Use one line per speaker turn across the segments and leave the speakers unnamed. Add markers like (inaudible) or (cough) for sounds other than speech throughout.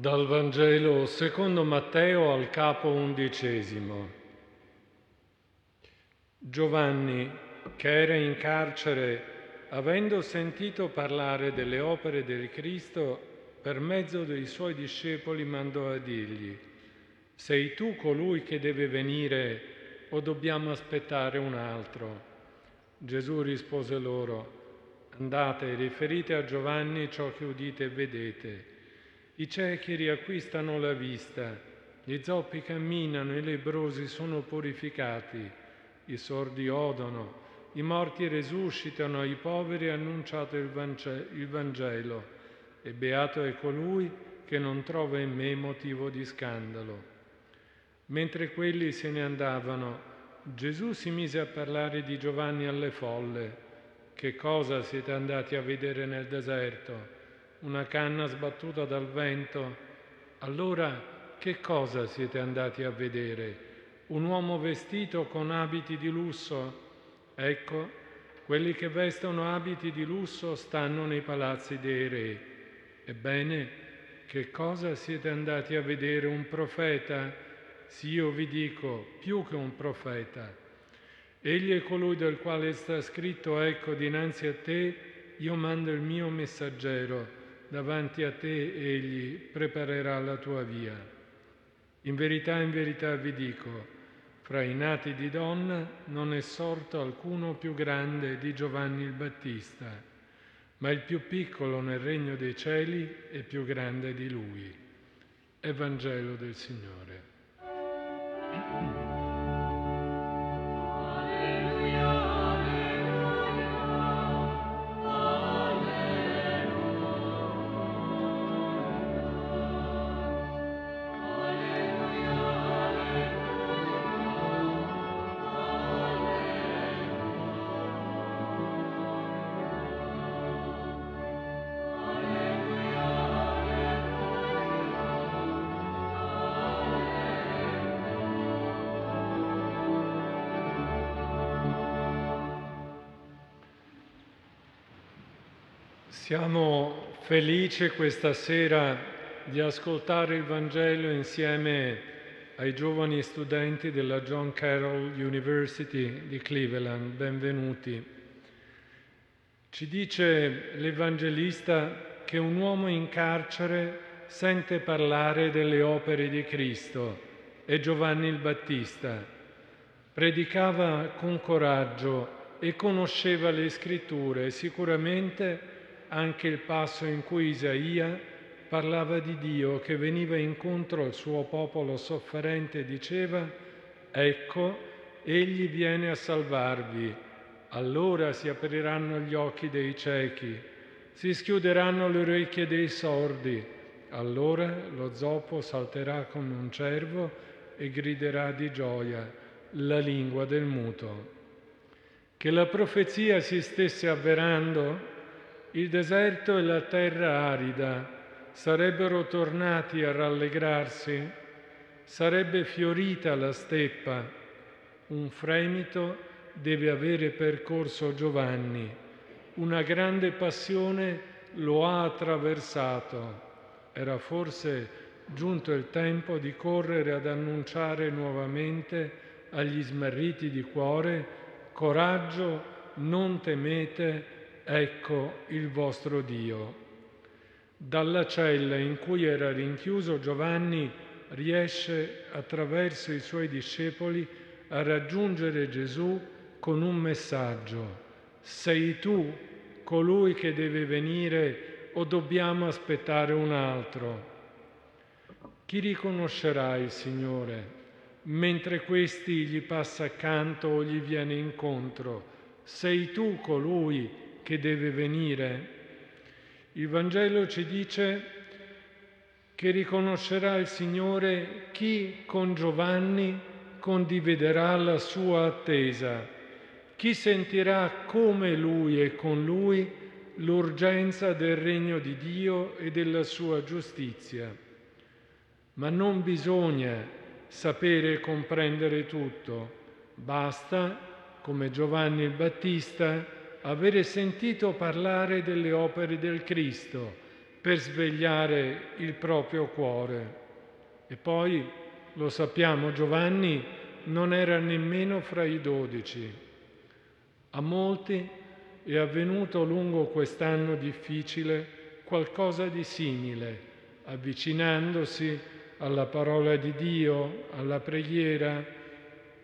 Dal Vangelo secondo Matteo al capo undicesimo. Giovanni, che era in carcere, avendo sentito parlare delle opere del Cristo, per mezzo dei suoi discepoli mandò a dirgli, sei tu colui che deve venire o dobbiamo aspettare un altro? Gesù rispose loro, andate e riferite a Giovanni ciò che udite e vedete. I ciechi riacquistano la vista, gli zoppi camminano, i lebrosi sono purificati, i sordi odono, i morti resuscitano, ai poveri è annunciato il Vangelo, e beato è colui che non trova in me motivo di scandalo. Mentre quelli se ne andavano, Gesù si mise a parlare di Giovanni alle folle. Che cosa siete andati a vedere nel deserto? Una canna sbattuta dal vento, allora che cosa siete andati a vedere? Un uomo vestito con abiti di lusso? Ecco, quelli che vestono abiti di lusso stanno nei palazzi dei re. Ebbene, che cosa siete andati a vedere? Un profeta? Sì, io vi dico, più che un profeta. Egli è colui del quale sta scritto, ecco, dinanzi a te io mando il mio messaggero davanti a te egli preparerà la tua via. In verità, in verità vi dico, fra i nati di donna non è sorto alcuno più grande di Giovanni il Battista, ma il più piccolo nel regno dei cieli è più grande di lui. Evangelo del Signore. (clears throat) Siamo felici questa sera di ascoltare il Vangelo insieme ai giovani studenti della John Carroll University di Cleveland. Benvenuti. Ci dice l'Evangelista che un uomo in carcere sente parlare delle opere di Cristo. È Giovanni il Battista. Predicava con coraggio e conosceva le scritture e sicuramente anche il passo in cui Isaia parlava di Dio che veniva incontro al suo popolo sofferente e diceva, ecco, egli viene a salvarvi, allora si apriranno gli occhi dei ciechi, si schiuderanno le orecchie dei sordi, allora lo zoppo salterà come un cervo e griderà di gioia la lingua del muto. Che la profezia si stesse avverando il deserto e la terra arida sarebbero tornati a rallegrarsi, sarebbe fiorita la steppa. Un fremito deve avere percorso Giovanni, una grande passione lo ha attraversato. Era forse giunto il tempo di correre ad annunciare nuovamente agli smarriti di cuore, coraggio, non temete, ecco il vostro Dio. Dalla cella in cui era rinchiuso Giovanni riesce attraverso i suoi discepoli a raggiungere Gesù con un messaggio. Sei tu colui che deve venire o dobbiamo aspettare un altro? Chi riconoscerà il Signore mentre questi gli passa accanto o gli viene incontro? Sei tu colui che deve venire. Il Vangelo ci dice che riconoscerà il Signore chi con Giovanni condividerà la sua attesa, chi sentirà come lui e con lui l'urgenza del regno di Dio e della sua giustizia. Ma non bisogna sapere e comprendere tutto, basta, come Giovanni il Battista, avere sentito parlare delle opere del Cristo, per svegliare il proprio cuore. E poi, lo sappiamo, Giovanni non era nemmeno fra i dodici. A molti è avvenuto lungo quest'anno difficile qualcosa di simile, avvicinandosi alla parola di Dio, alla preghiera,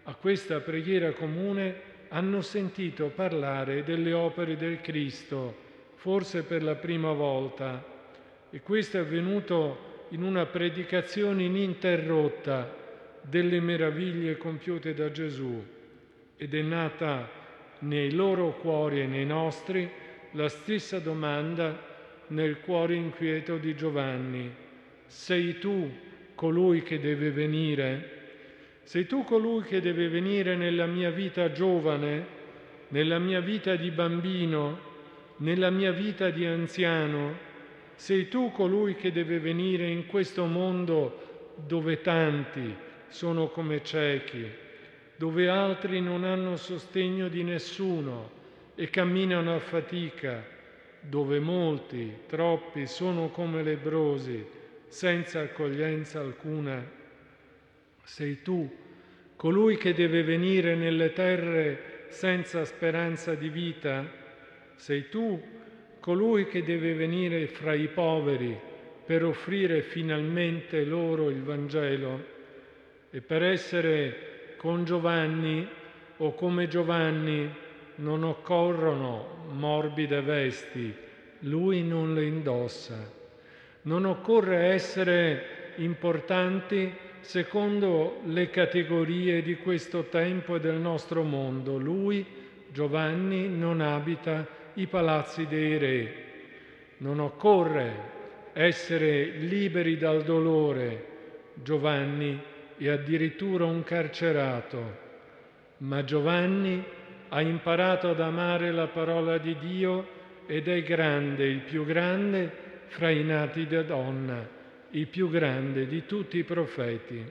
a questa preghiera comune hanno sentito parlare delle opere del Cristo, forse per la prima volta, e questo è avvenuto in una predicazione ininterrotta delle meraviglie compiute da Gesù ed è nata nei loro cuori e nei nostri la stessa domanda nel cuore inquieto di Giovanni. Sei tu colui che deve venire? Sei tu colui che deve venire nella mia vita giovane, nella mia vita di bambino, nella mia vita di anziano? Sei tu colui che deve venire in questo mondo dove tanti sono come ciechi, dove altri non hanno sostegno di nessuno e camminano a fatica, dove molti, troppi, sono come lebrosi, senza accoglienza alcuna. Sei tu, colui che deve venire nelle terre senza speranza di vita? Sei tu, colui che deve venire fra i poveri per offrire finalmente loro il Vangelo? E per essere con Giovanni o come Giovanni non occorrono morbide vesti, lui non le indossa. Non occorre essere importanti secondo le categorie di questo tempo e del nostro mondo. Lui, Giovanni, non abita i palazzi dei re. Non occorre essere liberi dal dolore. Giovanni e addirittura un carcerato. Ma Giovanni ha imparato ad amare la parola di Dio ed è grande, il più grande fra i nati da donna, il più grande di tutti i profeti.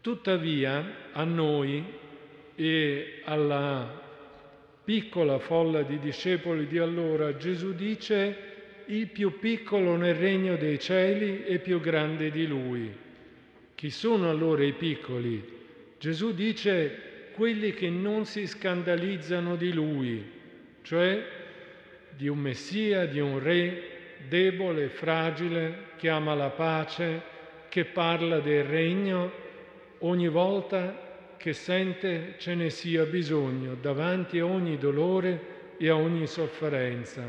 Tuttavia a noi e alla piccola folla di discepoli di allora Gesù dice il più piccolo nel regno dei cieli è più grande di lui. Chi sono allora i piccoli? Gesù dice quelli che non si scandalizzano di lui, cioè di un Messia, di un re debole, fragile, che ama la pace, che parla del regno ogni volta che sente ce ne sia bisogno, davanti a ogni dolore e a ogni sofferenza.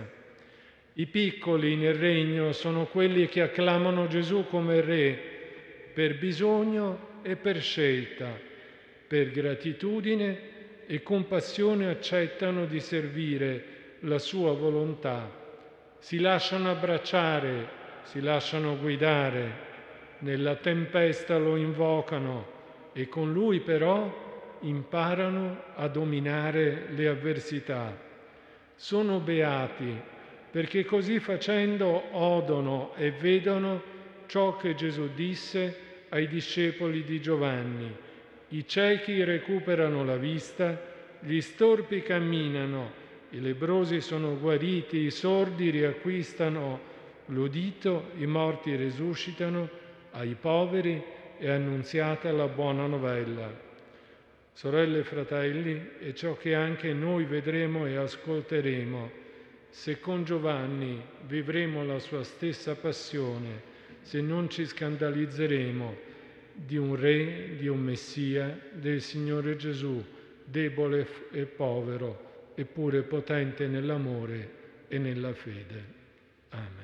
I piccoli nel regno sono quelli che acclamano Gesù come re, per bisogno e per scelta, per gratitudine e compassione accettano di servire la sua volontà, si lasciano abbracciare, si lasciano guidare, nella tempesta lo invocano e con lui però imparano a dominare le avversità. Sono beati perché così facendo odono e vedono ciò che Gesù disse ai discepoli di Giovanni. I ciechi recuperano la vista, gli storpi camminano, i lebrosi sono guariti, i sordi riacquistano l'udito, i morti risuscitano, ai poveri è annunziata la buona novella. Sorelle e fratelli, è ciò che anche noi vedremo e ascolteremo se con Giovanni vivremo la sua stessa passione se non ci scandalizzeremo di un re, di un Messia, del Signore Gesù, debole e povero, eppure potente nell'amore e nella fede. Amen.